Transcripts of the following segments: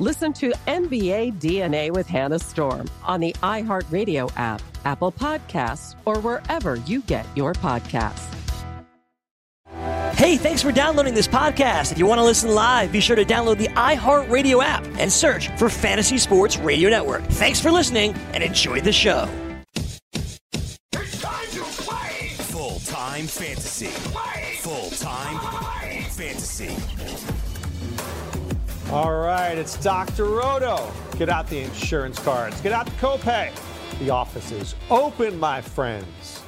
Listen to NBA DNA with Hannah Storm on the iHeartRadio app, Apple Podcasts, or wherever you get your podcasts. Hey, thanks for downloading this podcast. If you want to listen live, be sure to download the iHeartRadio app and search for Fantasy Sports Radio Network. Thanks for listening and enjoy the show. It's time to play! Full time fantasy. Full time fantasy. All right, it's Dr. Roto. Get out the insurance cards. Get out the copay. The office is open, my friends.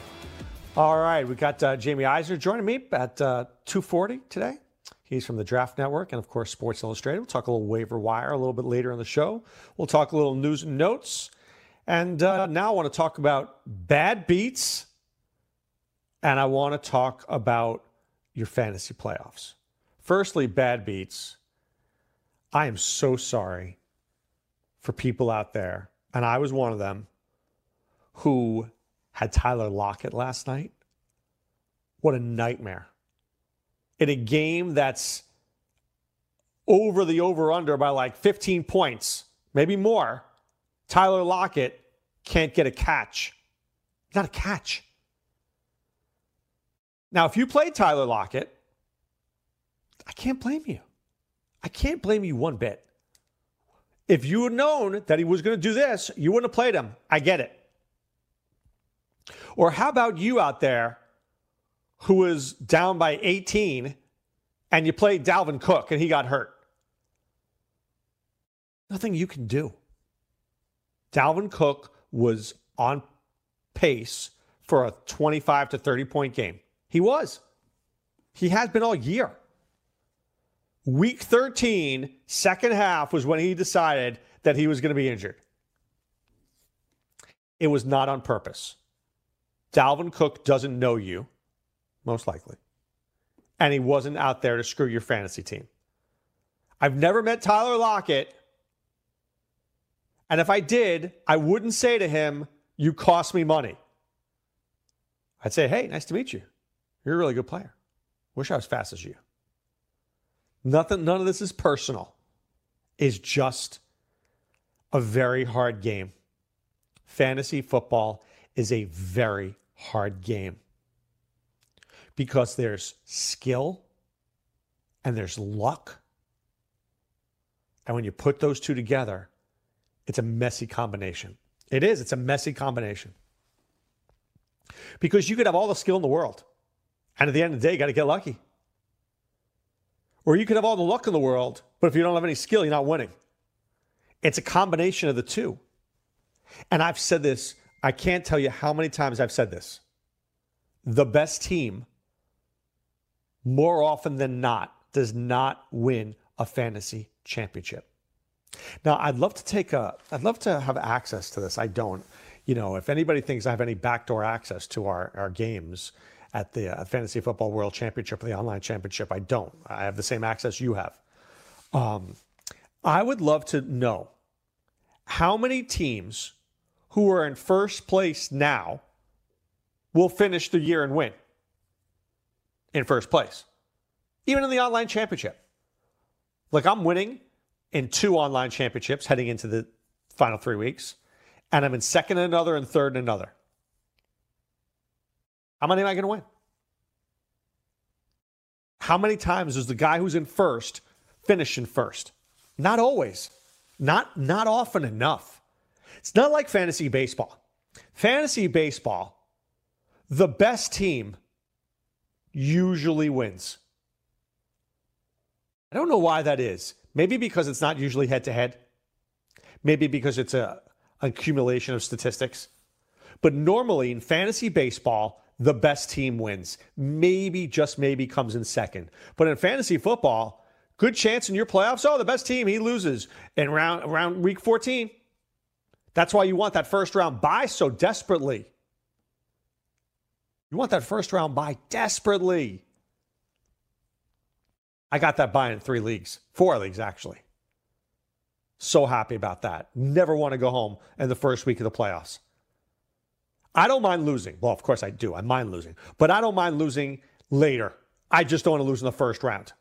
All right, we got uh, Jamie Eisner joining me at uh, 2:40 today. He's from the Draft Network and, of course, Sports Illustrated. We'll talk a little waiver wire a little bit later in the show. We'll talk a little news and notes, and uh, now I want to talk about bad beats, and I want to talk about your fantasy playoffs. Firstly, bad beats. I am so sorry for people out there, and I was one of them, who had Tyler Lockett last night. What a nightmare. In a game that's over the over under by like 15 points, maybe more, Tyler Lockett can't get a catch. Not a catch. Now, if you played Tyler Lockett, I can't blame you. I can't blame you one bit. If you had known that he was going to do this, you wouldn't have played him. I get it. Or how about you out there who was down by 18 and you played Dalvin Cook and he got hurt? Nothing you can do. Dalvin Cook was on pace for a 25 to 30 point game. He was. He has been all year. Week 13, second half, was when he decided that he was going to be injured. It was not on purpose. Dalvin Cook doesn't know you, most likely. And he wasn't out there to screw your fantasy team. I've never met Tyler Lockett. And if I did, I wouldn't say to him, You cost me money. I'd say, Hey, nice to meet you. You're a really good player. Wish I was fast as you. Nothing, none of this is personal. It's just a very hard game. Fantasy football is a very hard game because there's skill and there's luck. And when you put those two together, it's a messy combination. It is, it's a messy combination. Because you could have all the skill in the world. And at the end of the day, you got to get lucky. Or you could have all the luck in the world, but if you don't have any skill, you're not winning. It's a combination of the two. And I've said this, I can't tell you how many times I've said this. The best team, more often than not, does not win a fantasy championship. Now, I'd love to take a, I'd love to have access to this. I don't. You know, if anybody thinks I have any backdoor access to our, our games, at the uh, Fantasy Football World Championship or the online championship. I don't. I have the same access you have. Um, I would love to know how many teams who are in first place now will finish the year and win in first place, even in the online championship. Like I'm winning in two online championships heading into the final three weeks, and I'm in second in another and third in another. How many am I going to win? How many times does the guy who's in first finish in first? Not always. Not not often enough. It's not like fantasy baseball. Fantasy baseball, the best team usually wins. I don't know why that is. Maybe because it's not usually head to head. Maybe because it's a accumulation of statistics. But normally in fantasy baseball, the best team wins. Maybe, just maybe, comes in second. But in fantasy football, good chance in your playoffs. Oh, the best team, he loses in round around week 14. That's why you want that first round bye so desperately. You want that first round bye desperately. I got that bye in three leagues, four leagues actually. So happy about that. Never want to go home in the first week of the playoffs. I don't mind losing. Well, of course I do. I mind losing. But I don't mind losing later. I just don't want to lose in the first round.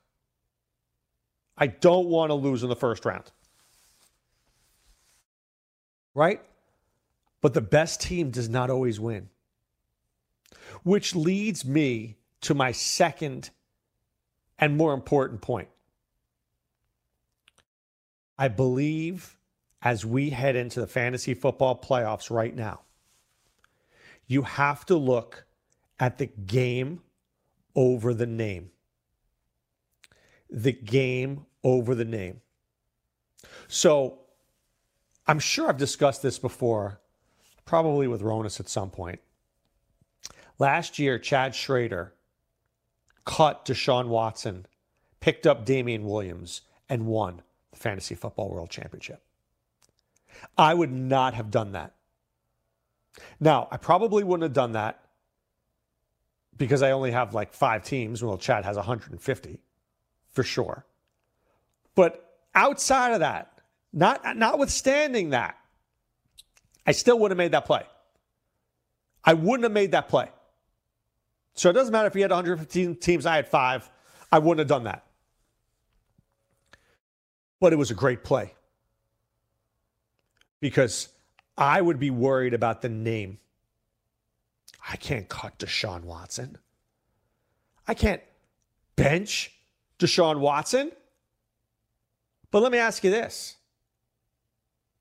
I don't want to lose in the first round. Right? But the best team does not always win. Which leads me to my second and more important point. I believe as we head into the fantasy football playoffs right now, you have to look at the game over the name. The game over the name. So I'm sure I've discussed this before, probably with Ronis at some point. Last year, Chad Schrader cut Deshaun Watson, picked up Damien Williams, and won the Fantasy Football World Championship. I would not have done that. Now, I probably wouldn't have done that because I only have like five teams. Well, Chad has 150 for sure. But outside of that, not notwithstanding that, I still would have made that play. I wouldn't have made that play. So it doesn't matter if he had 115 teams, I had five. I wouldn't have done that. But it was a great play because I would be worried about the name. I can't cut Deshaun Watson. I can't bench Deshaun Watson. But let me ask you this.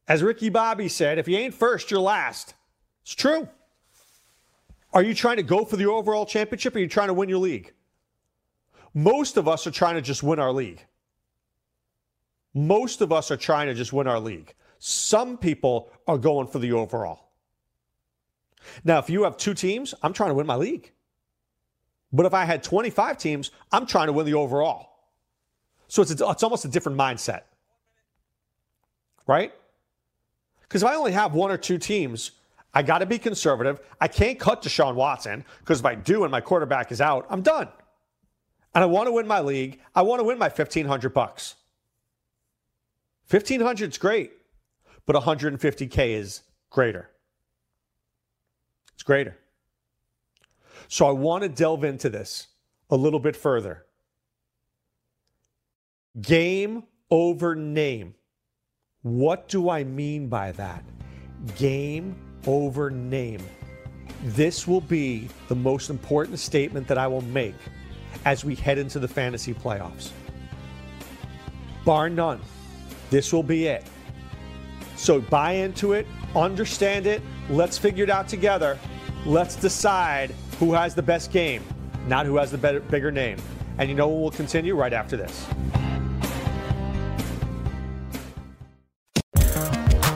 As Ricky Bobby said, if you ain't first, you're last. It's true. Are you trying to go for the overall championship or are you trying to win your league? Most of us are trying to just win our league. Most of us are trying to just win our league. Some people are going for the overall. Now, if you have two teams, I'm trying to win my league. But if I had 25 teams, I'm trying to win the overall. So it's, a, it's almost a different mindset. Right? Because if I only have one or two teams, I got to be conservative. I can't cut Deshaun Watson because if I do and my quarterback is out, I'm done. And I want to win my league. I want to win my 1500 bucks. 1500 is great but 150K is greater. It's greater. So I want to delve into this a little bit further. Game over name. What do I mean by that? Game over name. This will be the most important statement that I will make as we head into the fantasy playoffs. Bar none, this will be it. So buy into it, understand it, let's figure it out together. Let's decide who has the best game, not who has the better, bigger name. And you know we'll continue right after this.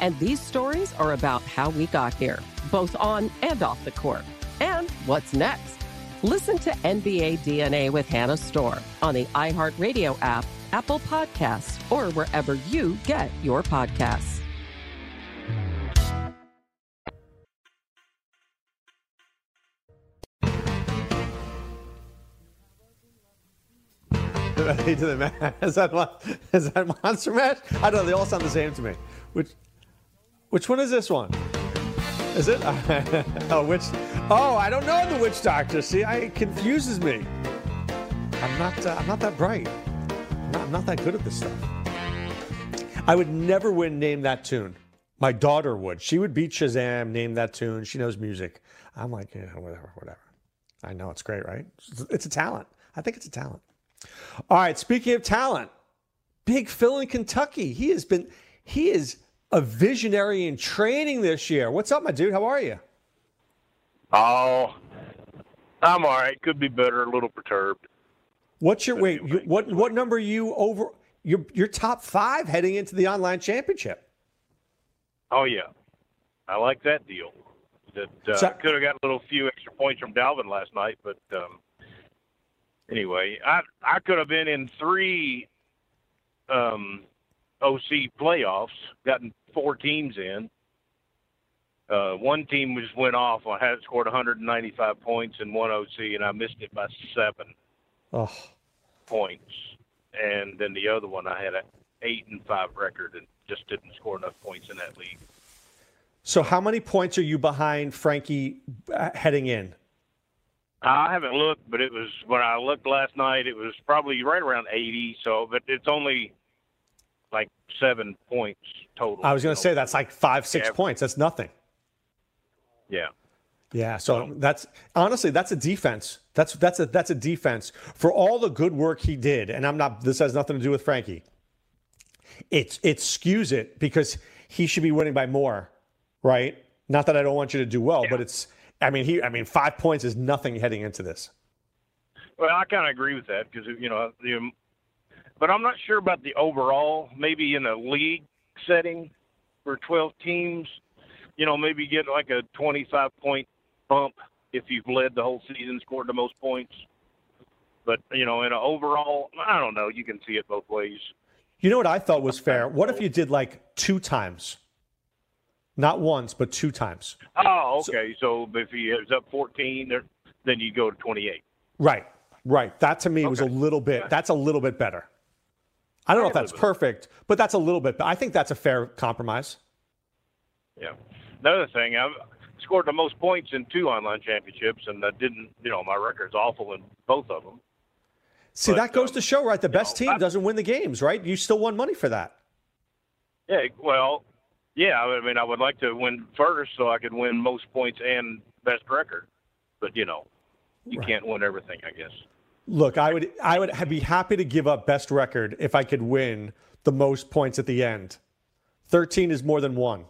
And these stories are about how we got here, both on and off the court. And what's next? Listen to NBA DNA with Hannah Storm on the iHeartRadio app, Apple Podcasts, or wherever you get your podcasts. To the match? Is that is that Monster Mash? I don't know. They all sound the same to me. Which which one is this one? Is it? oh, which? Oh, I don't know the Witch Doctor. See, I, it confuses me. I'm not. Uh, I'm not that bright. I'm not, I'm not that good at this stuff. I would never win name that tune. My daughter would. She would beat Shazam, name that tune. She knows music. I'm like, yeah, whatever, whatever. I know it's great, right? It's a talent. I think it's a talent. All right. Speaking of talent, Big Phil in Kentucky. He has been. He is a visionary in training this year. What's up, my dude? How are you? Oh, I'm all right. Could be better. A little perturbed. What's your wait? You, what what number are you over? You're you're top five heading into the online championship. Oh yeah, I like that deal. That uh, so, could have got a little few extra points from Dalvin last night, but um, anyway, I I could have been in three um, OC playoffs, gotten four teams in. Uh, one team just went off. I had scored 195 points in one OC, and I missed it by seven oh. points. And then the other one, I had an eight and five record, and just didn't score enough points in that league. So, how many points are you behind Frankie uh, heading in? I haven't looked, but it was when I looked last night. It was probably right around 80. So, but it's only seven points total. I was going to say that's like five, six yeah. points. That's nothing. Yeah. Yeah, so that's honestly that's a defense. That's that's a that's a defense for all the good work he did. And I'm not. This has nothing to do with Frankie. It's it skews it because he should be winning by more, right? Not that I don't want you to do well, yeah. but it's. I mean, he. I mean, five points is nothing heading into this. Well, I kind of agree with that because you know the but I'm not sure about the overall. Maybe in a league setting for 12 teams, you know, maybe get like a 25 point bump if you've led the whole season, scored the most points. But you know, in an overall, I don't know. You can see it both ways. You know what I thought was fair? What if you did like two times? Not once, but two times. Oh, okay. So, so if he is up 14, then you go to 28. Right, right. That to me okay. was a little bit. That's a little bit better. I don't know if that's perfect, but that's a little bit. I think that's a fair compromise. Yeah. Another thing, I've scored the most points in two online championships, and I didn't. You know, my record's awful in both of them. See, but, that goes um, to show, right? The best know, team I, doesn't win the games, right? You still won money for that. Yeah, well, yeah. I mean, I would like to win first so I could win most points and best record, but you know, you right. can't win everything, I guess. Look, I would I would be happy to give up best record if I could win the most points at the end. 13 is more than 1.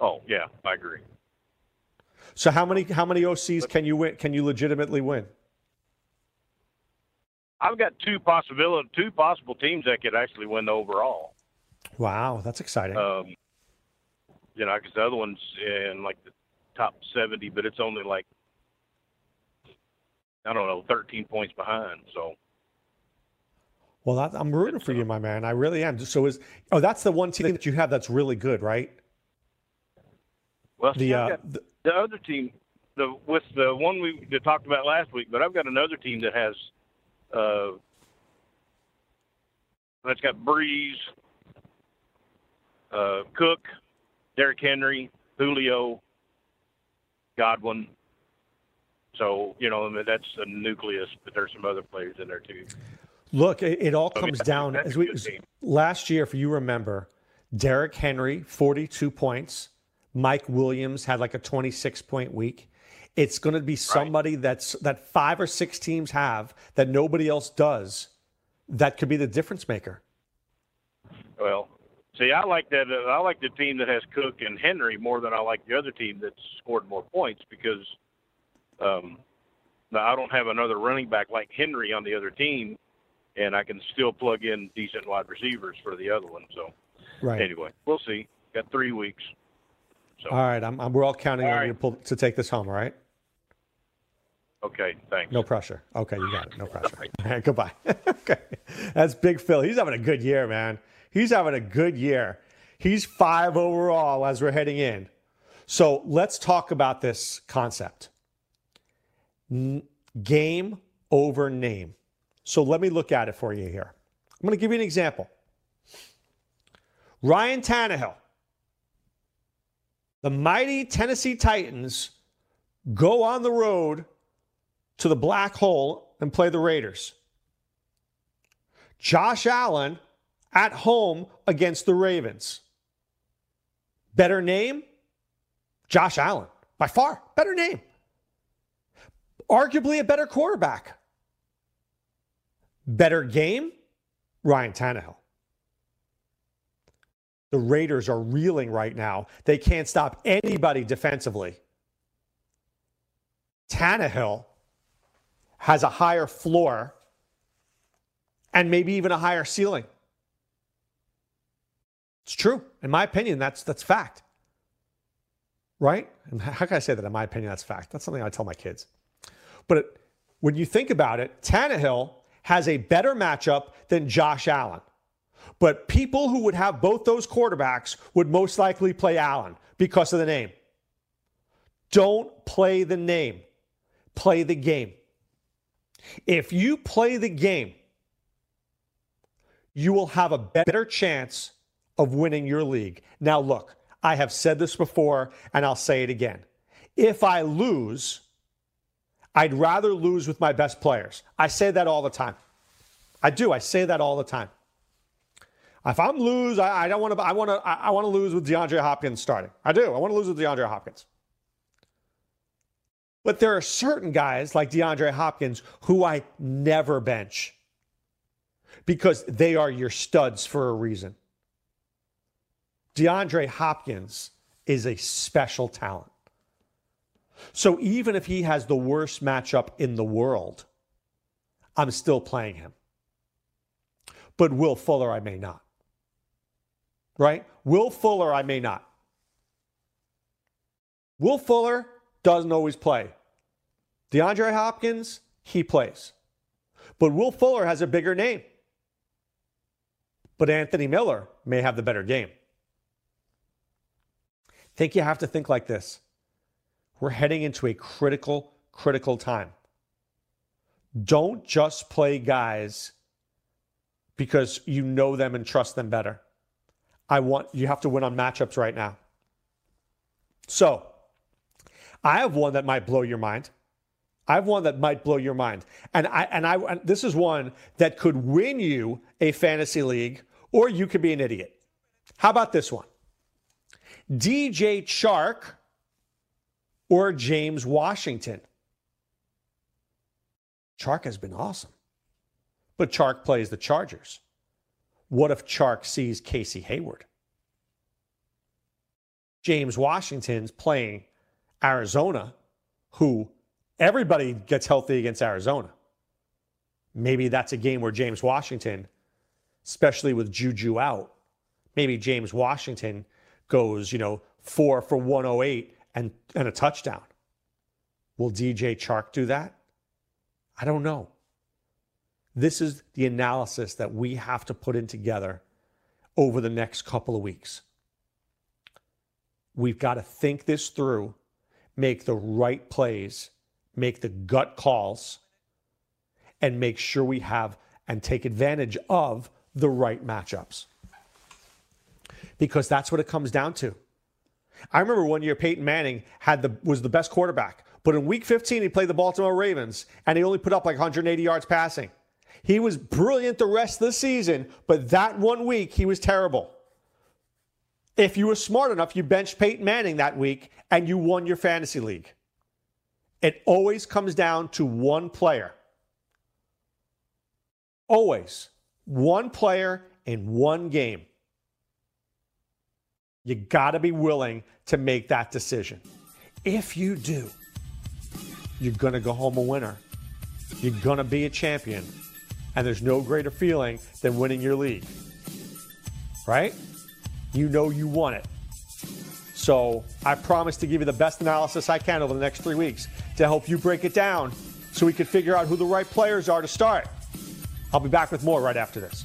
Oh, yeah, I agree. So how many how many OCs can you win can you legitimately win? I've got two possible two possible teams that could actually win the overall. Wow, that's exciting. Um, you know, because the other one's in like the top seventy, but it's only like I don't know, thirteen points behind. So. Well, that, I'm rooting for you, my man. I really am. So is oh, that's the one team that you have that's really good, right? Well, the, uh, the, the other team, the with the one we talked about last week, but I've got another team that has uh, that's got Brees, uh, Cook, Derrick Henry, Julio, Godwin. So you know that's a nucleus, but there's some other players in there too. Look, it, it all comes down as we last year. If you remember, Derrick Henry, 42 points. Mike Williams had like a 26 point week. It's going to be somebody right. that's that five or six teams have that nobody else does. That could be the difference maker. Well, see, I like that. Uh, I like the team that has Cook and Henry more than I like the other team that's scored more points because um, I don't have another running back like Henry on the other team, and I can still plug in decent wide receivers for the other one. So, right. anyway, we'll see. Got three weeks. So. All right, I'm, I'm, we're all counting all on right. you to, pull, to take this home. All right. Okay, thanks. No pressure. Okay, you got it. No pressure. All right, goodbye. okay, that's Big Phil. He's having a good year, man. He's having a good year. He's five overall as we're heading in. So let's talk about this concept game over name. So let me look at it for you here. I'm going to give you an example. Ryan Tannehill the mighty Tennessee Titans go on the road to the black hole and play the Raiders. Josh Allen at home against the Ravens. Better name? Josh Allen. By far, better name. Arguably a better quarterback. Better game? Ryan Tannehill. The Raiders are reeling right now. They can't stop anybody defensively. Tannehill has a higher floor and maybe even a higher ceiling. It's true. In my opinion, that's that's fact. Right? And how can I say that? In my opinion, that's fact. That's something I tell my kids. But when you think about it, Tannehill has a better matchup than Josh Allen. But people who would have both those quarterbacks would most likely play Allen because of the name. Don't play the name, play the game. If you play the game, you will have a better chance of winning your league. Now, look, I have said this before and I'll say it again. If I lose, I'd rather lose with my best players. I say that all the time. I do. I say that all the time. If I'm lose, I, I don't want to. I want to. I, want to lose with DeAndre Hopkins starting. I do. I want to lose with DeAndre Hopkins. But there are certain guys like DeAndre Hopkins who I never bench because they are your studs for a reason. DeAndre Hopkins is a special talent. So even if he has the worst matchup in the world, I'm still playing him. But Will Fuller, I may not right? Will Fuller, I may not. Will Fuller, doesn't always play. DeAndre Hopkins, he plays. But Will Fuller has a bigger name. But Anthony Miller may have the better game. Think you have to think like this. We're heading into a critical, critical time. Don't just play guys because you know them and trust them better. I want you have to win on matchups right now. So, I have one that might blow your mind. I have one that might blow your mind. And I and I and this is one that could win you a fantasy league or you could be an idiot. How about this one? DJ Chark or James Washington? Chark has been awesome. But Chark plays the Chargers. What if Chark sees Casey Hayward? James Washington's playing Arizona, who everybody gets healthy against Arizona. Maybe that's a game where James Washington, especially with Juju out, maybe James Washington goes, you know, four for 108 and, and a touchdown. Will DJ Chark do that? I don't know. This is the analysis that we have to put in together over the next couple of weeks. We've got to think this through, make the right plays, make the gut calls, and make sure we have and take advantage of the right matchups. Because that's what it comes down to. I remember one year Peyton Manning had the was the best quarterback, but in week 15 he played the Baltimore Ravens and he only put up like 180 yards passing. He was brilliant the rest of the season, but that one week he was terrible. If you were smart enough, you benched Peyton Manning that week and you won your fantasy league. It always comes down to one player. Always. One player in one game. You got to be willing to make that decision. If you do, you're going to go home a winner. You're going to be a champion. And there's no greater feeling than winning your league. Right? You know you won it. So I promise to give you the best analysis I can over the next three weeks to help you break it down so we can figure out who the right players are to start. I'll be back with more right after this.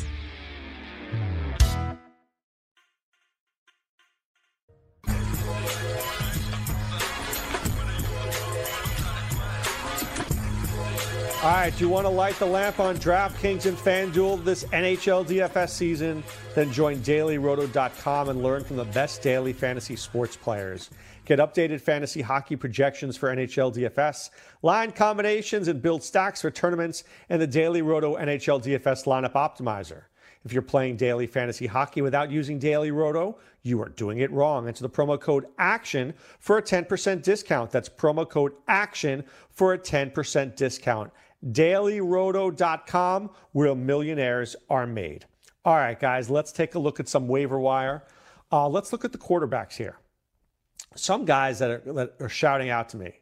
All right, do you want to light the lamp on DraftKings and FanDuel this NHL DFS season? Then join dailyroto.com and learn from the best daily fantasy sports players. Get updated fantasy hockey projections for NHL DFS, line combinations, and build stacks for tournaments in the Daily Roto NHL DFS lineup optimizer. If you're playing daily fantasy hockey without using Daily Roto, you are doing it wrong. Enter the promo code ACTION for a 10% discount. That's promo code ACTION for a 10% discount dailyroto.com, where millionaires are made. All right, guys, let's take a look at some waiver wire. Uh, let's look at the quarterbacks here. Some guys that are, that are shouting out to me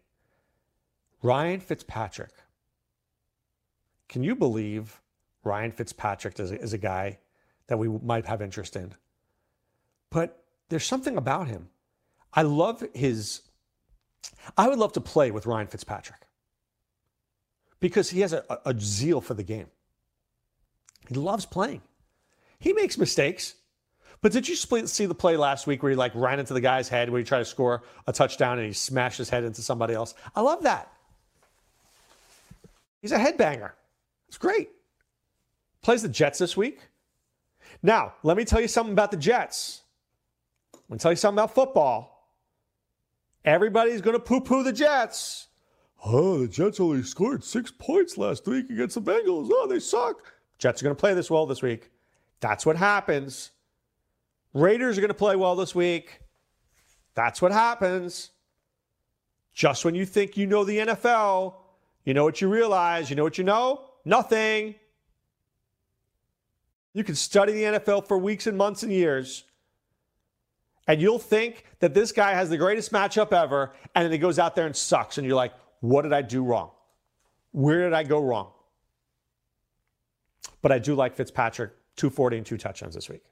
Ryan Fitzpatrick. Can you believe Ryan Fitzpatrick is a, is a guy that we might have interest in? But there's something about him. I love his. I would love to play with Ryan Fitzpatrick because he has a, a, zeal for the game. He loves playing. He makes mistakes. But did you see the play last week where he like ran into the guy's head where he tried to score a touchdown and he smashed his head into somebody else? I love that. He's a headbanger. It's great. Plays the Jets this week. Now, let me tell you something about the Jets. I'm going to tell you something about football. Everybody's going to poo poo the Jets. Oh, the Jets only scored six points last week against the Bengals. Oh, they suck. Jets are going to play this well this week. That's what happens. Raiders are going to play well this week. That's what happens. Just when you think you know the NFL, you know what you realize, you know what you know? Nothing. You can study the NFL for weeks and months and years, and you'll think that this guy has the greatest matchup ever, and then he goes out there and sucks, and you're like, what did I do wrong? Where did I go wrong? But I do like Fitzpatrick, 240 and two touchdowns this week.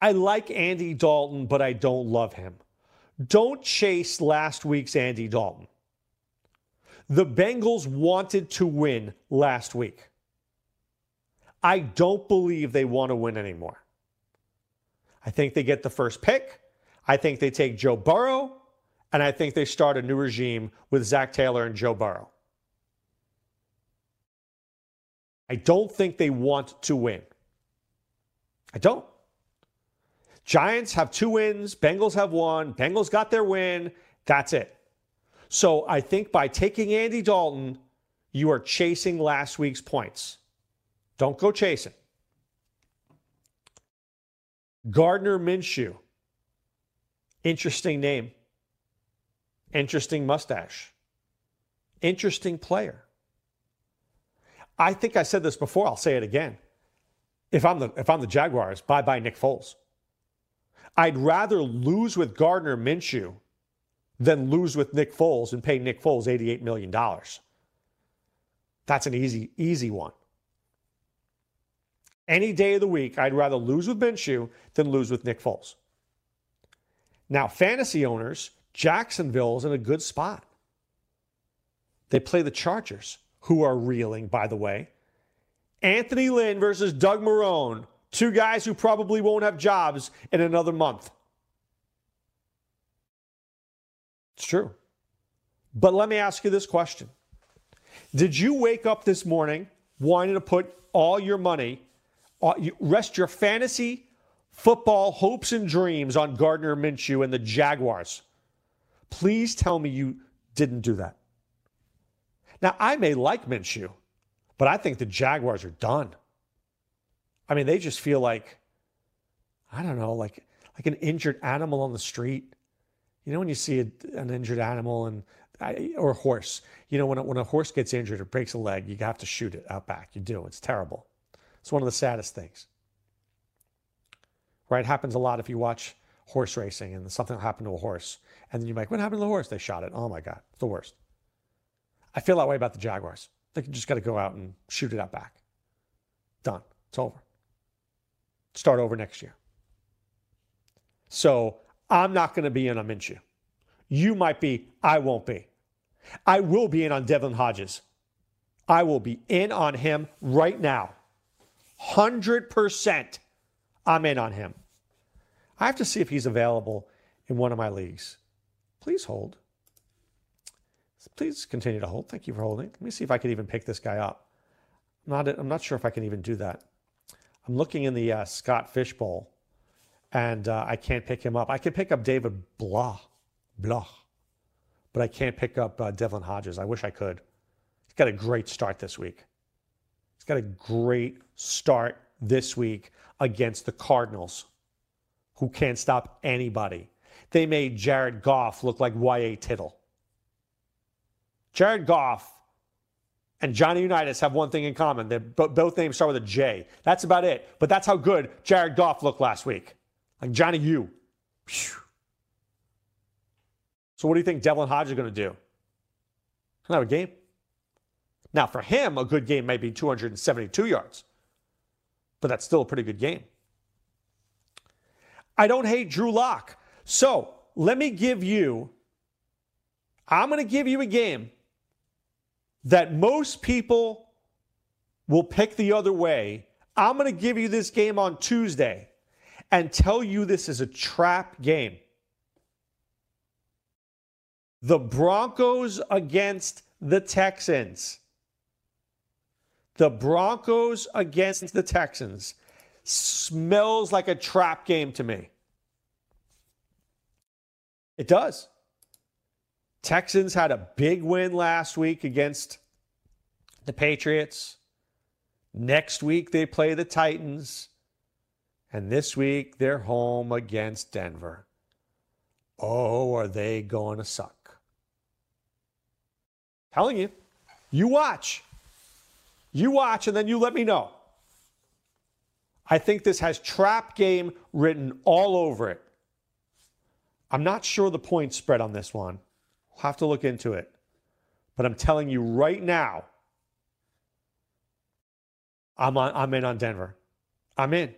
I like Andy Dalton, but I don't love him. Don't chase last week's Andy Dalton. The Bengals wanted to win last week. I don't believe they want to win anymore. I think they get the first pick. I think they take Joe Burrow. And I think they start a new regime with Zac Taylor and Joe Burrow. I don't think they want to win. I don't. Giants have two wins, Bengals have one. Bengals got their win. That's it. So I think by taking Andy Dalton, you are chasing last week's points. Don't go chasing. Gardner Minshew. Interesting name. Interesting mustache. Interesting player. I think I said this before, I'll say it again. If I'm the if I'm the Jaguars, bye bye Nick Foles. I'd rather lose with Gardner Minshew than lose with Nick Foles and pay Nick Foles $88 million. That's an easy, easy one. Any day of the week, I'd rather lose with Minshew than lose with Nick Foles. Now, fantasy owners, Jacksonville is in a good spot. They play the Chargers, who are reeling, by the way. Anthony Lynn versus Doug Marrone, two guys who probably won't have jobs in another month. It's true. But let me ask you this question Did you wake up this morning wanting to put all your money, uh, rest your fantasy football hopes and dreams on Gardner Minshew and the Jaguars? Please tell me you didn't do that. Now, I may like Minshew, but I think the Jaguars are done. I mean, they just feel like, I don't know, like like an injured animal on the street. You know, when you see a, an injured animal and or a horse, you know, when a, when a horse gets injured or breaks a leg, you have to shoot it out back. You do. It's terrible. It's one of the saddest things. Right? It happens a lot if you watch horse racing and something happened to a horse. And then you're like, what happened to the horse? They shot it. Oh my God. It's the worst. I feel that way about the Jaguars. They just got to go out and shoot it out back. Done. It's over. Start over next year. So I'm not going to be in on Minshew. You might be. I won't be. I will be in on Devlin Hodges. I will be in on him right now. 100% I'm in on him. I have to see if he's available in one of my leagues. Please hold. Please continue to hold. Thank you for holding. Let me see if I can even pick this guy up. I'm not, I'm not sure if I can even do that. I'm looking in the uh, Scott Fishbowl and uh, I can't pick him up. I can pick up David Blah, Blah, but I can't pick up uh, Devlin Hodges. I wish I could. He's got a great start this week. He's got a great start this week against the Cardinals, who can't stop anybody. They made Jared Goff look like Y.A. Tittle. Jared Goff and Johnny Unitas have one thing in common. They both names start with a J. That's about it. But that's how good Jared Goff looked last week. Like Johnny U. So what do you think Devlin Hodges is going to do? Have a game. Now, for him, a good game might be 272 yards, but that's still a pretty good game. I don't hate Drew Lock. So let me give you, I'm going to give you a game that most people will pick the other way. I'm going to give you this game on Tuesday and tell you this is a trap game. The Broncos against the Texans. The Broncos against the Texans smells like a trap game to me. It does. Texans had a big win last week against the Patriots. Next week, they play the Titans. And this week, they're home against Denver. Oh, are they going to suck? Telling you, you watch. You watch, and then you let me know. I think this has trap game written all over it. I'm not sure the point spread on this one. We'll have to look into it. But I'm telling you right now, I'm, on, I'm in on Denver. I'm in.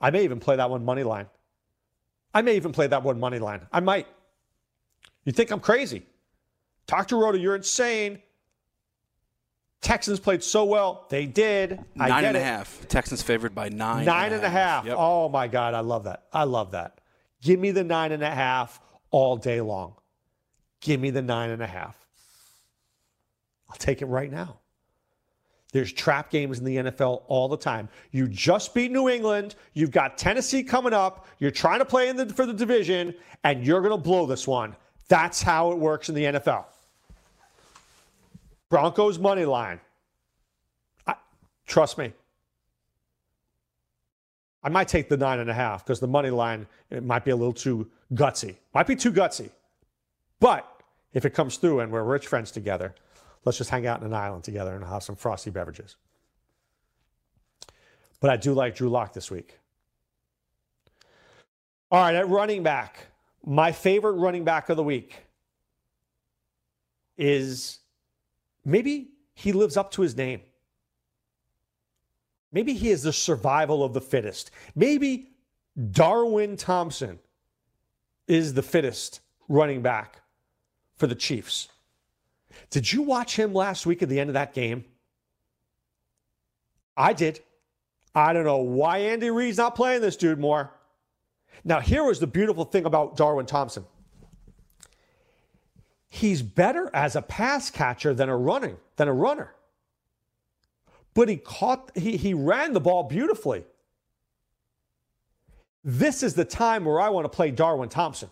I may even play that one money line. I may even play that one money line. I might. You think I'm crazy? Talk to Rhoda, you're insane. Texans played so well. They did. Nine and a half. Texans favored by nine. Nine and a half. Yep. Oh my God. I love that. I love that. Give me the nine and a half all day long. Give me the nine and a half. I'll take it right now. There's trap games in the NFL all the time. You just beat New England. You've got Tennessee coming up. You're trying to play in the, for the division, and you're going to blow this one. That's how it works in the NFL. Broncos money line. I, trust me. I might take the nine and a half because the money line it might be a little too gutsy. Might be too gutsy. But if it comes through and we're rich friends together, let's just hang out in an island together and have some frosty beverages. But I do like Drew Lock this week. All right, at running back, my favorite running back of the week is maybe he lives up to his name. Maybe he is the survival of the fittest. Maybe Darwin Thompson is the fittest running back for the Chiefs. Did you watch him last week at the end of that game? I did. I don't know why Andy Reid's not playing this dude more. Now, here was the beautiful thing about Darwin Thompson. He's better as a pass catcher than a running than a runner. But he caught he, he ran the ball beautifully. This is the time where I want to play Darwin Thompson.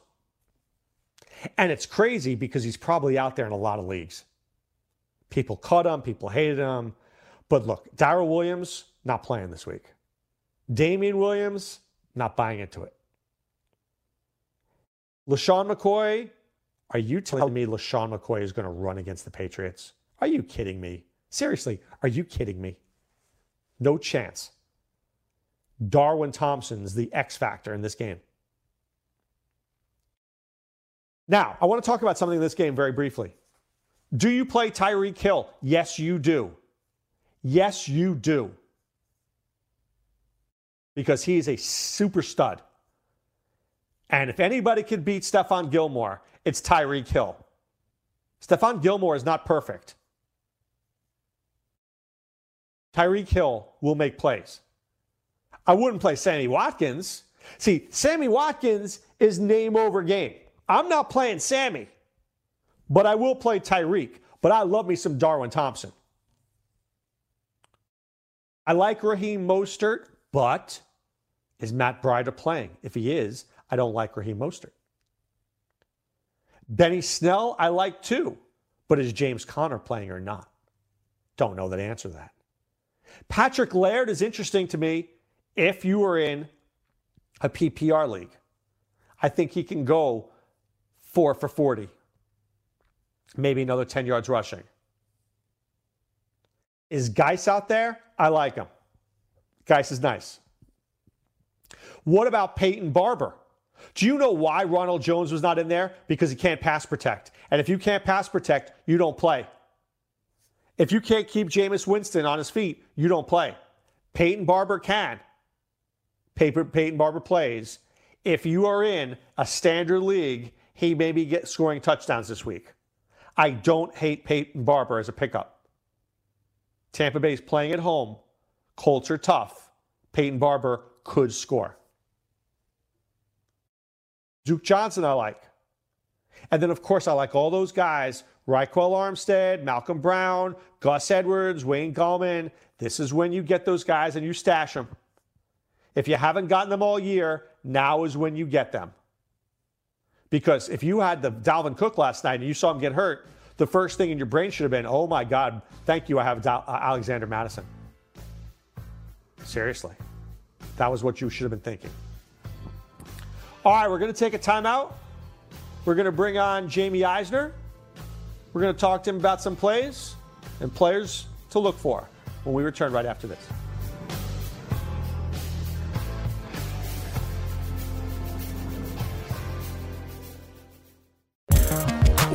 And it's crazy because he's probably out there in a lot of leagues. People cut him, people hated him. But look, Darrel Williams, not playing this week. Damien Williams, not buying into it. LeSean McCoy, are you telling me LeSean McCoy is going to run against the Patriots? Are you kidding me? Seriously, are you kidding me? No chance. Darwin Thompson's the X factor in this game. Now, I want to talk about something in this game very briefly. Do you play Tyreek Hill? Yes, you do. Yes, you do. Because he is a super stud. And if anybody can beat Stephon Gilmore, it's Tyreek Hill. Stephon Gilmore is not perfect. Tyreek Hill will make plays. I wouldn't play Sammy Watkins. See, Sammy Watkins is name over game. I'm not playing Sammy, but I will play Tyreek. But I love me some Darwin Thompson. I like Raheem Mostert, but is Matt Breida playing? If he is, I don't like Raheem Mostert. Benny Snell, I like too, but is James Conner playing or not? Don't know the answer that. Patrick Laird is interesting to me if you are in a PPR league. I think he can go four for 40, maybe another 10 yards rushing. Is Guice out there? I like him. Guice is nice. What about Peyton Barber? Do you know why Ronald Jones was not in there? Because he can't pass protect. And if you can't pass protect, you don't play. If you can't keep Jameis Winston on his feet, you don't play. Peyton Barber can. Peyton Barber plays. If you are in a standard league, he may be get scoring touchdowns this week. I don't hate Peyton Barber as a pickup. Tampa Bay's playing at home. Colts are tough. Peyton Barber could score. Duke Johnson, I like. And then, of course, I like all those guys Ryquell Armstead, Malcolm Brown, Gus Edwards, Wayne Gallman. This is when you get those guys and you stash them. If you haven't gotten them all year, now is when you get them. Because if you had the Dalvin Cook last night and you saw him get hurt, the first thing in your brain should have been, oh my God, thank you, I have uh, Alexander Mattison. Seriously. That was what you should have been thinking. All right, we're going to take a timeout. We're going to bring on Jamie Eisner. We're going to talk to him about some plays and players to look for when we return right after this.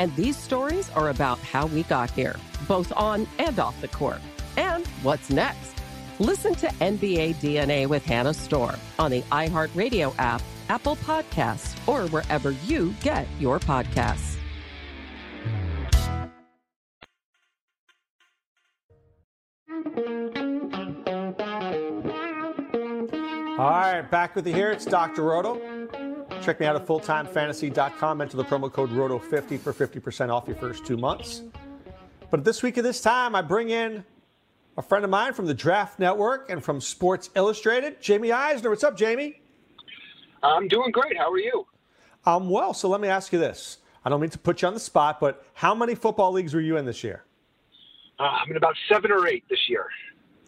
And these stories are about how we got here, both on and off the court. And what's next? Listen to NBA DNA with Hannah Storm on the iHeartRadio app, Apple Podcasts, or wherever you get your podcasts. All right, back with you here. It's Dr. Roto. Check me out at fulltimefantasy.com. Enter the promo code ROTO50 for 50% off your first two months. But this week at this time, I bring in a friend of mine from the Draft Network and from Sports Illustrated, Jamie Eisner. What's up, Jamie? I'm doing great. How are you? I'm well. So let me ask you this. I don't mean to put you on the spot, but how many football leagues were you in this year? Uh, I'm in about seven or eight this year.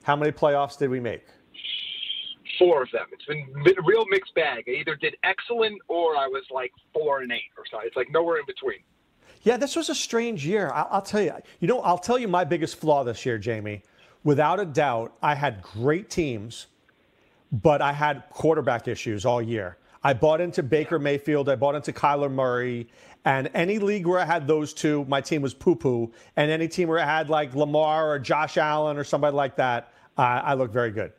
How many playoffs did we make? Four of them. It's been, a real mixed bag. I either did excellent or I was like four and eight or so. It's like nowhere in between. Yeah, this was a strange year. I'll, I'll tell you. You know, I'll tell you my biggest flaw this year, Jamie. Without a doubt, I had great teams, but I had quarterback issues all year. I bought into Baker Mayfield. I bought into Kyler Murray. And any league where I had those two, my team was poo poo. And any team where I had like Lamar or Josh Allen or somebody like that, uh, I looked very good.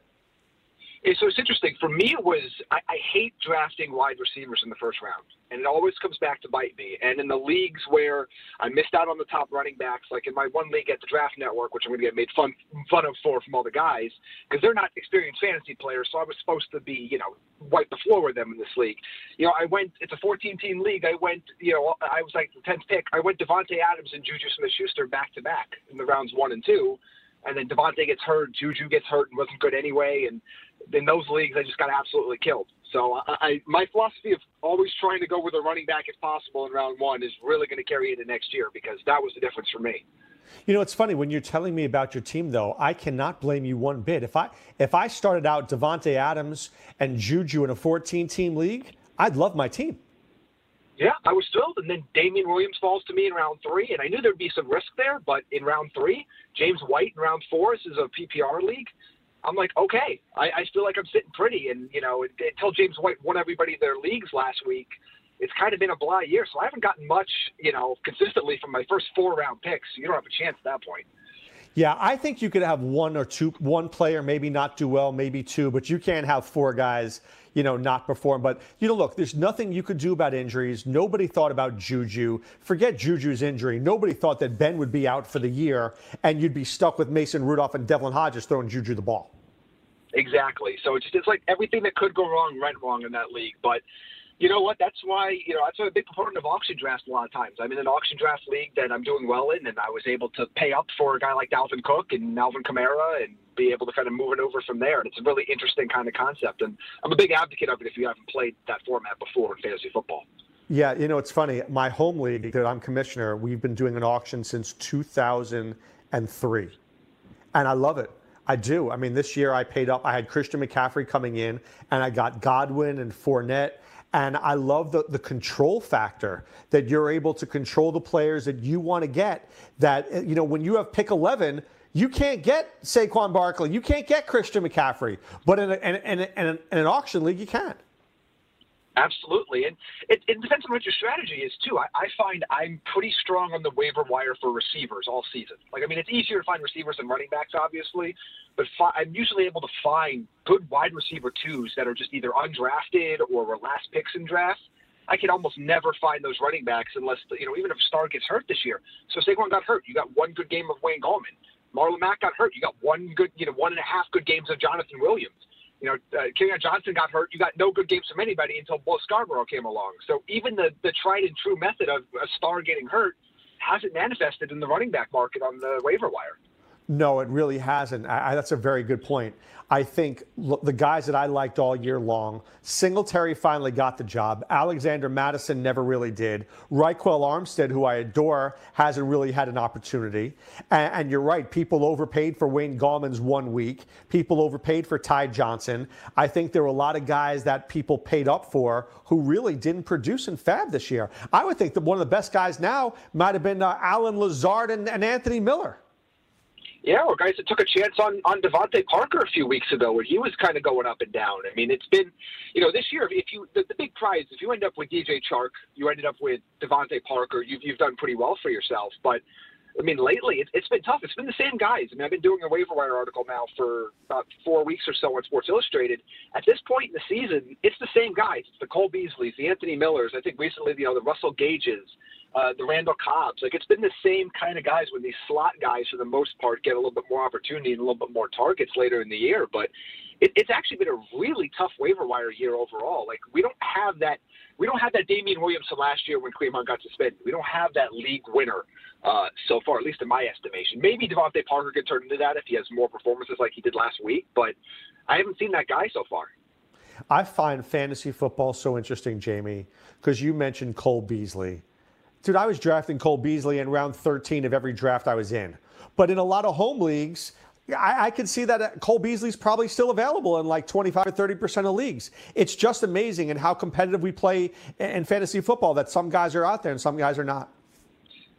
So it's interesting. For me, it was I, I hate drafting wide receivers in the first round, and it always comes back to bite me. And in the leagues where I missed out on the top running backs, like in my one league at the Draft Network, which I'm going to get made fun fun of for from all the guys because they're not experienced fantasy players, so I was supposed to be, you know, wipe the floor with them in this league. You know, I went. It's a 14 team league. I went. You know, I was like the 10th pick. I went Davante Adams and Juju Smith-Schuster back to back in the rounds one and two and then Davante gets hurt, Juju gets hurt and wasn't good anyway, and in those leagues I just got absolutely killed. So I, I my philosophy of always trying to go with a running back if possible in round one is really going to carry into next year because that was the difference for me. You know, it's funny when you're telling me about your team, though. I cannot blame you one bit. If I if I started out Davante Adams and Juju in a 14 team league, I'd love my team. Yeah, I was thrilled. And then Damien Williams falls to me in round three, and I knew there'd be some risk there. But in round three, James White in round four, this is a PPR league. I'm like, okay, I, I feel like I'm sitting pretty. And, you know, until James White won everybody their leagues last week, it's kind of been a blah year. So I haven't gotten much, you know, consistently from my first four round picks. You don't have a chance at that point. Yeah, I think you could have one or two, one player maybe not do well, maybe two, but you can't have four guys, you know, not perform. But, you know, look, there's nothing you could do about injuries. Nobody thought about Juju. Forget Juju's injury. Nobody thought that Ben would be out for the year and you'd be stuck with Mason Rudolph and Devlin Hodges throwing Juju the ball. Exactly. So it's just it's like everything that could go wrong went wrong in that league. But you know what? That's why you know I'm a big proponent of auction drafts. A lot of times, I'm in an auction draft league that I'm doing well in, and I was able to pay up for a guy like Dalvin Cook and Alvin Kamara, and be able to kind of move it over from there. And it's a really interesting kind of concept, and I'm a big advocate of it. If you haven't played that format before in fantasy football. Yeah, you know it's funny. My home league that I'm commissioner, we've been doing an auction since 2003, and I love it. I do. I mean, this year I paid up. I had Christian McCaffrey coming in, and I got Godwin and Fournette. And I love the, the control factor that you're able to control the players that you want to get. That, uh, you know, when you have pick 11, you can't get Saquon Barkley. You can't get Christian McCaffrey. But in, a, in, in, in an auction league, you can. Absolutely, and it, it depends on what your strategy is too. I, I find I'm pretty strong on the waiver wire for receivers all season. Like, I mean, it's easier to find receivers than running backs, obviously, but fi- I'm usually able to find good wide receiver twos that are just either undrafted or were last picks in drafts. I can almost never find those running backs unless you know even if Star gets hurt this year. So Saquon got hurt. You got one good game of Wayne Gallman. Marlon Mack got hurt. You got one good, you know, one and a half good games of Jonathan Williams you know, uh, Kerryon Johnson got hurt. You got no good games from anybody until Bo Scarborough came along. So even the, the tried and true method of a star getting hurt hasn't manifested in the running back market on the waiver wire. No, it really hasn't. I, that's a very good point. I think the guys that I liked all year long, Singletary finally got the job. Alexander Mattison never really did. Ryquell Armstead, who I adore, hasn't really had an opportunity. And, and, you're right, people overpaid for Wayne Gallman's one week. People overpaid for Ty Johnson. I think there were a lot of guys that people paid up for who really didn't produce in FAAB this year. I would think that one of the best guys now might have been uh, Allen Lazard and, and Anthony Miller. Yeah, or guys that took a chance on on DeVante Parker a few weeks ago when he was kind of going up and down. I mean, it's been, you know, this year if you the, the big prize if you end up with DJ Chark, you ended up with DeVante Parker, you've you've done pretty well for yourself. But I mean, lately it, it's been tough. It's been the same guys. I mean, I've been doing a waiver wire article now for about four weeks or so on Sports Illustrated. At this point in the season, it's the same guys. It's the Cole Beasleys, the Anthony Millers. I think recently, you know, the Russell Gages uh, the Randall Cobbs. Like it's been the same kind of guys when these slot guys, for the most part, get a little bit more opportunity and a little bit more targets later in the year. But it, it's actually been a really tough waiver wire year overall. Like we don't have that. We don't have that Damien Williams from last year when Clemon got suspended. We don't have that league winner uh, so far, at least in my estimation. Maybe DeVante Parker could turn into that if he has more performances like he did last week, but I haven't seen that guy so far. I find fantasy football so interesting, Jamie, because you mentioned Cole Beasley. Dude, I was drafting Cole Beasley in round 13 of every draft I was in. But in a lot of home leagues, I, I can see that uh, Cole Beasley's probably still available in like 25 or 30 percent of leagues. It's just amazing and how competitive we play in fantasy football that some guys are out there and some guys are not.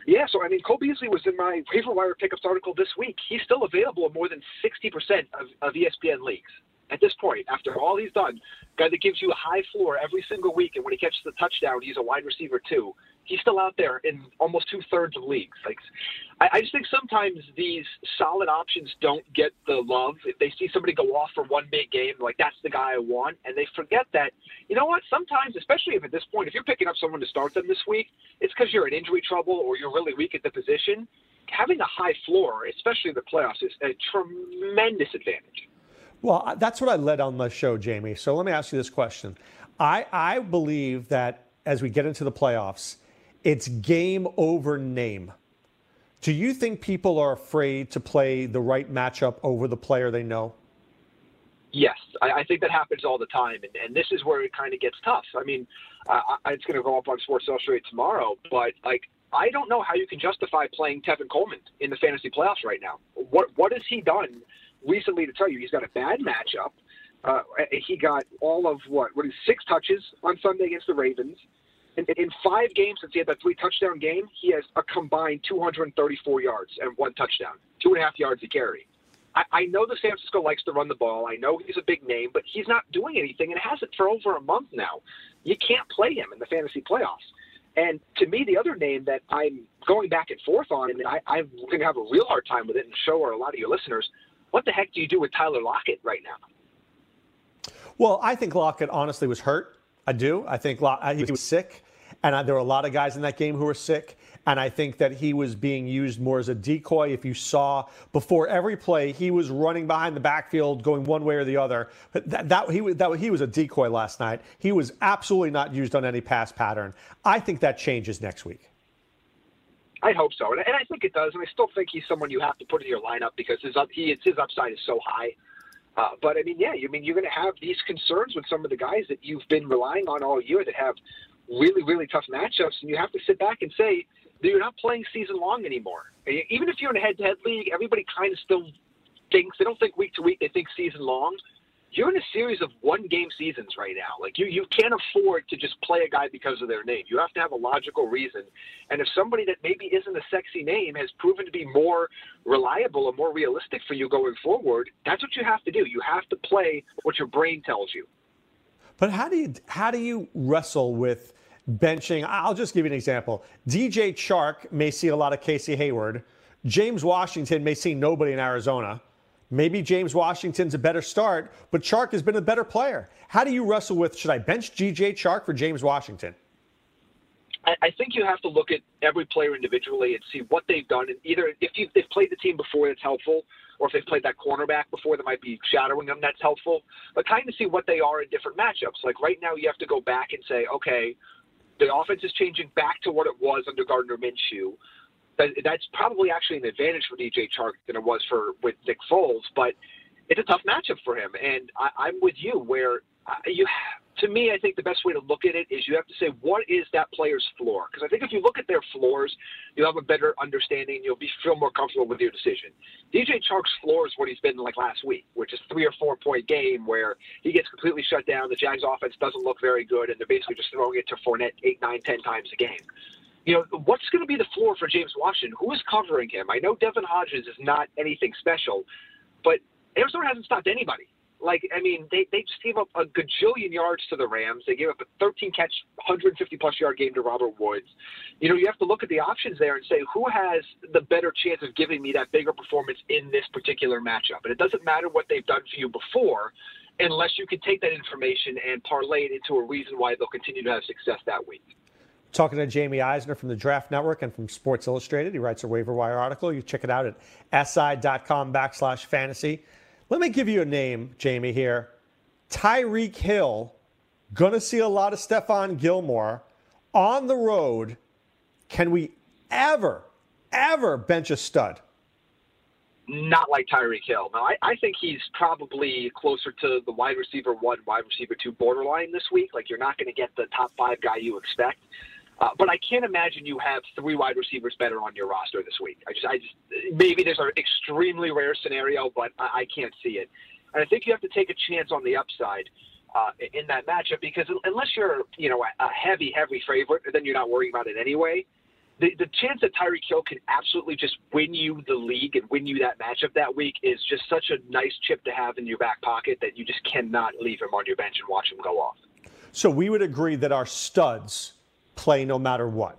Yeah, so I mean, Cole Beasley was in my waiver wire pickups article this week. He's still available in more than 60% of, of ESPN leagues at this point, after all he's done, guy that gives you a high floor every single week, and when he catches the touchdown, he's a wide receiver too. He's still out there in almost two thirds of leagues. Like, I, I just think sometimes these solid options don't get the love. If they see somebody go off for one big game, like that's the guy I want, and they forget that. You know what? Sometimes, especially if at this point, if you're picking up someone to start them this week, it's because you're in injury trouble or you're really weak at the position. Having a high floor, especially in the playoffs, is a tremendous advantage. Well, that's what I led on the show, Jamie. So let me ask you this question. I, I believe that as we get into the playoffs, it's game over name. Do you think people are afraid to play the right matchup over the player they know? Yes, I, I think that happens all the time, and, and this is where it kind of gets tough. I mean, uh, it's going to go up on Sports Illustrated tomorrow, but like I don't know how you can justify playing Tevin Coleman in the fantasy playoffs right now. What what has he done recently to tell you he's got a bad matchup. Uh, he got all of what? What is six touches on Sunday against the Ravens. In, in five games since he had that three touchdown game, he has a combined 234 yards and one touchdown, two and a half yards a carry. I, I know the San Francisco likes to run the ball. I know he's a big name, but he's not doing anything and hasn't for over a month now. You can't play him in the fantasy playoffs. And to me, the other name that I'm going back and forth on, and I, I'm going to have a real hard time with it and show a lot of your listeners, what the heck do you do with Tyler Lockett right now? Well, I think Lockett honestly was hurt. I do. I think he was sick, and there were a lot of guys in that game who were sick. And I think that he was being used more as a decoy. If you saw before every play, he was running behind the backfield, going one way or the other. But that, that he was that he was a decoy last night. He was absolutely not used on any pass pattern. I think that changes next week. I hope so, and, and I think it does. And I still think he's someone you have to put in your lineup because his up, he his upside is so high. Uh, but I mean, yeah, you I mean you're going to have these concerns with some of the guys that you've been relying on all year that have really really tough matchups, and you have to sit back and say that you're not playing season long anymore. Even if you're in a head-to-head league, everybody kind of still thinks they don't think week to week; they think season long you're in a series of one game seasons right now. Like you, you can't afford to just play a guy because of their name. You have to have a logical reason. And if somebody that maybe isn't a sexy name has proven to be more reliable and more realistic for you going forward, that's what you have to do. You have to play what your brain tells you. But how do you how do you wrestle with benching? I'll just give you an example. DJ Chark may see a lot of Casey Hayward. James Washington may see nobody in Arizona. Maybe James Washington's a better start, but Chark has been a better player. How do you wrestle with should I bench DJ Chark for James Washington? I, think you have to look at every player individually and see what they've done. And either if you, they've played the team before, that's helpful, or if they've played that cornerback before that might be shadowing them, that's helpful. But kind of see what they are in different matchups. Like right now, you have to go back and say, okay, the offense is changing back to what it was under Gardner Minshew. That, that's probably actually an advantage for DJ Chark than it was for with Nick Foles, but it's a tough matchup for him. And I, I'm with you where Uh, you to me, I think the best way to look at it is you have to say, what is that player's floor? Because I think if you look at their floors, you'll have a better understanding. You'll be feel more comfortable with your decision. DJ Chark's floor is what he's been like last week, which is three or four point game where he gets completely shut down. The Jags offense doesn't look very good, and they're basically just throwing it to Fournette eight, nine, ten times a game. You know, what's going to be the floor for James Washington? Who is covering him? I know Devlin Hodges is not anything special, but Arizona hasn't stopped anybody like I mean, they they just gave up a gajillion yards to the Rams. They gave up a 13 catch, 150 plus yard game to Robert Woods. You know, you have to look at the options there and say who has the better chance of giving me that bigger performance in this particular matchup. And it doesn't matter what they've done for you before, unless you can take that information and parlay it into a reason why they'll continue to have success that week. Talking to Jamie Eisner from the Draft Network and from Sports Illustrated. He writes a waiver wire article. You check it out at si.com backslash fantasy. Let me give you a name, Jamie, here. Tyreek Hill, gonna see a lot of Stephon Gilmore on the road. Can we ever, ever bench a stud? Not like Tyreek Hill. Now, I, I think he's probably closer to the wide receiver one, wide receiver two borderline this week. Like, you're not going to get the top five guy you expect. Uh, but I can't imagine you have three wide receivers better on your roster this week. I just, I just, maybe there's an extremely rare scenario, but I, I can't see it. And I think you have to take a chance on the upside uh, in that matchup because unless you're, you know, a heavy, heavy favorite, then you're not worrying about it anyway. The, the chance that Tyreek Hill can absolutely just win you the league and win you that matchup that week is just such a nice chip to have in your back pocket that you just cannot leave him on your bench and watch him go off. So we would agree that our studs play no matter what.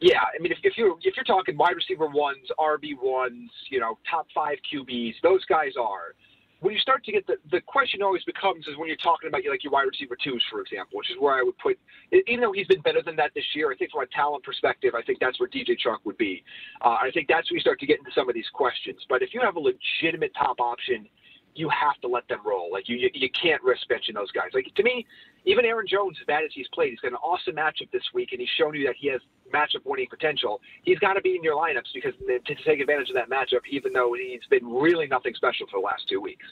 Yeah, I mean, if, if you're if you're talking wide receiver ones, RB ones, you know, top five QBs, those guys are. When you start to get the the question always becomes is when you're talking about like your wide receiver twos, for example, which is where I would put. Even though he's been better than that this year, I think from a talent perspective, I think that's where DJ Chark would be. Uh, I think that's where you start to get into some of these questions. But if you have a legitimate top option you have to let them roll. Like you, you, you can't risk benching those guys. Like to me, even Aaron Jones, as bad as he's played, he's got an awesome matchup this week, and he's shown you that he has matchup winning potential. He's got to be in your lineups because to take advantage of that matchup, even though he's been really nothing special for the last two weeks.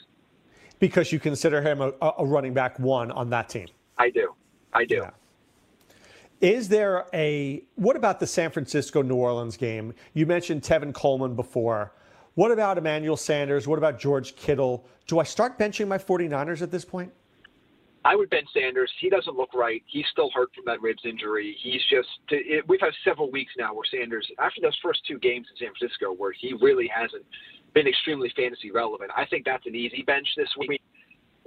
Because you consider him a, a running back one on that team. I do. I do. Yeah. Is there a what about the San Francisco New Orleans game? You mentioned Tevin Coleman before. What about Emmanuel Sanders? What about George Kittle? Do I start benching my 49ers at this point? I would bench Sanders. He doesn't look right. He's still hurt from that ribs injury. He's just. It, we've had several weeks now where Sanders, after those first two games in San Francisco, where he really hasn't been extremely fantasy relevant. I think that's an easy bench this week.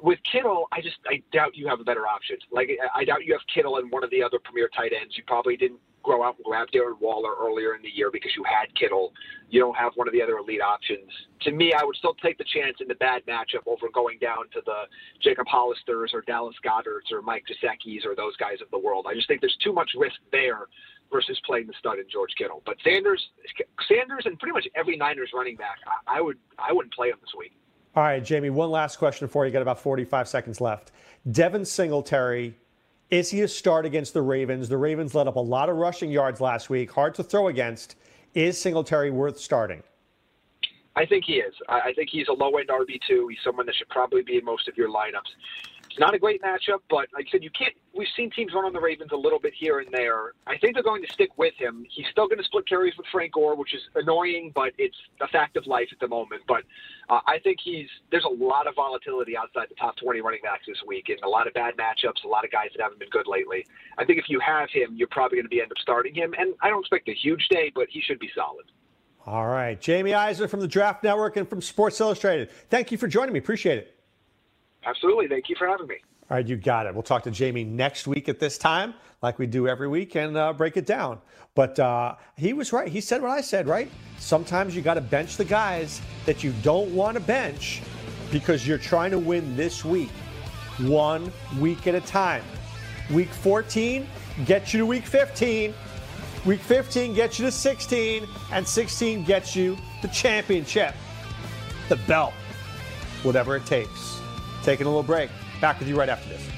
With Kittle, I just I doubt you have a better option. Like I doubt you have Kittle and one of the other premier tight ends. You probably didn't grow out and grab Darren Waller earlier in the year because you had Kittle. You don't have one of the other elite options. To me, I would still take the chance in the bad matchup over going down to the Jacob Hollisters or Dallas Goederts or Mike Gesicki's or those guys of the world. I just think there's too much risk there versus playing the stud in George Kittle. But Sanders, Sanders, and pretty much every Niners running back, I, would I wouldn't play him this week. All right, Jamie. One last question for you. Got about 45 seconds left. Devin Singletary is he a start against the Ravens? The Ravens let up a lot of rushing yards last week, hard to throw against. Is Singletary worth starting? I think he is. I think he's a low end RB2. He's someone that should probably be in most of your lineups. Not a great matchup, but like I said, you can't. We've seen teams run on the Ravens a little bit here and there. I think they're going to stick with him. He's still going to split carries with Frank Gore, which is annoying, but it's a fact of life at the moment. But uh, I think he's there's a lot of volatility outside the top 20 running backs this week, and a lot of bad matchups, a lot of guys that haven't been good lately. I think if you have him, you're probably going to be end up starting him, and I don't expect a huge day, but he should be solid. All right, Jamie Eisner from the Draft Network and from Sports Illustrated. Thank you for joining me. Appreciate it. Absolutely. Thank you for having me. All right, you got it. We'll talk to Jamie next week at this time, like we do every week, and uh, break it down. But uh, he was right. He said what I said, right? Sometimes you got to bench the guys that you don't want to bench because you're trying to win this week, one week at a time. Week 14 gets you to week 15. Week 15 gets you to 16, and 16 gets you the championship, the belt, whatever it takes. Taking a little break. Back with you right after this.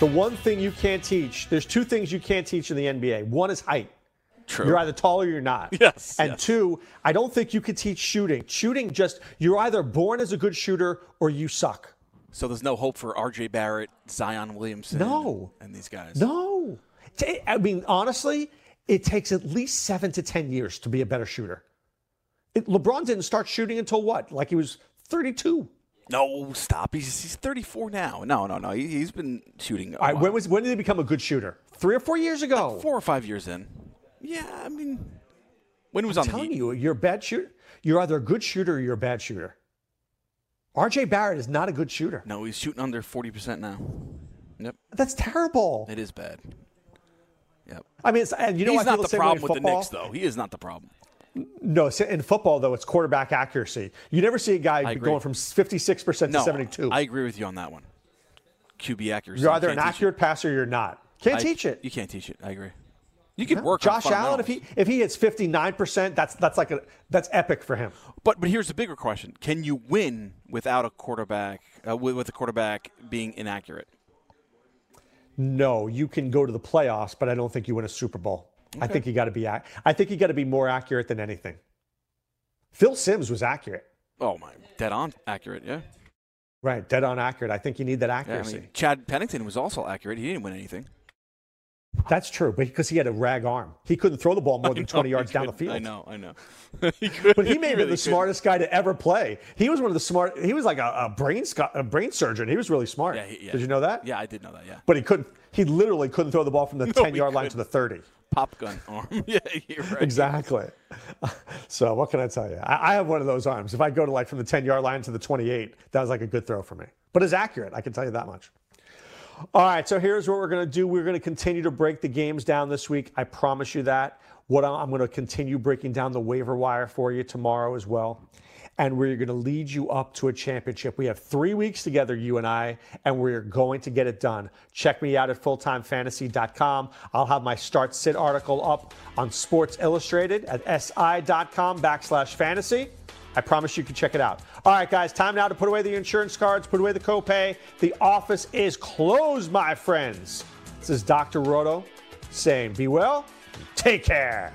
the one thing you can't teach, there's two things you can't teach in the NBA. One is height. True. You're either tall or you're not. Yes. And yes. two, I don't think you could teach shooting. Shooting just, you're either born as a good shooter or you suck. So there's no hope for R.J. Barrett, Zion Williamson, No. and these guys. No. I mean, honestly, it takes at least seven to 10 years to be a better shooter. It, LeBron didn't start shooting until what? Like he was 32. No, stop. He's, he's 34 now. No, no, no. He, he's been shooting. All right, when, was, when did he become a good shooter? Three or four years ago. Four or five years in. Yeah, I mean, when was I'm on the telling you, you're a bad shooter. You're either a good shooter or you're a bad shooter. RJ Barrett is not a good shooter. No, he's shooting under 40% now. Yep. That's terrible. It is bad. Yep. I mean, it's, and you know he's I not the problem with the football? Knicks, though. He is not the problem. No, in football though, it's quarterback accuracy. You never see a guy going from 56% No, to 72. I agree with you on that one. QB accuracy. You're either You an accurate passer or you're not. Can't I- teach it. You can't teach it. I agree. You can No. work. on Josh Allen, if he if he hits 59 percent, that's that's like a that's epic for him. But but here's the bigger question: Can you win without a quarterback? Uh, with, with a quarterback being inaccurate? No, you can go to the playoffs, but I don't think you win a Super Bowl. I think you got to be. ac- I think you got to be more accurate than anything. Phil Simms was accurate. Oh my, dead on accurate. Yeah. Right, dead on accurate. I think you need that Yeah, I accuracy. mean, Chad Pennington was also accurate. He didn't win anything. That's true, but because he had a rag arm, he couldn't throw the ball more than know, 20 yards down the field. I know. I know. But he may have been really the smartest guy to ever play. He was one of the smart. He was like a, a brain sco- a brain surgeon. He was really smart. Yeah, he- yeah. Did you know that? Yeah, I did know that. Yeah. But he couldn't. He literally couldn't throw the ball from the No, 10 he yard line to the 30. Pop gun arm. yeah, right. Exactly. So what can I tell you? I, I have one of those arms. If I go to like from the 10 yard line to the 28, that was like a good throw for me. But it's accurate. I can tell you that much. All right. So here's what we're going to do. We're going to continue to break the games down this week. I promise you that. What I'm, I'm going to continue breaking down the waiver wire for you tomorrow as well. And we're going to lead you up to a championship. We have three weeks together, you and I, and we're going to get it done. Check me out at fulltimefantasy.com. I'll have my start sit article up on Sports Illustrated at si.com backslash fantasy. I promise you can check it out. All right, guys, time now to put away the insurance cards, put away the copay. The office is closed, my friends. This is Dr. Roto saying, be well, take care.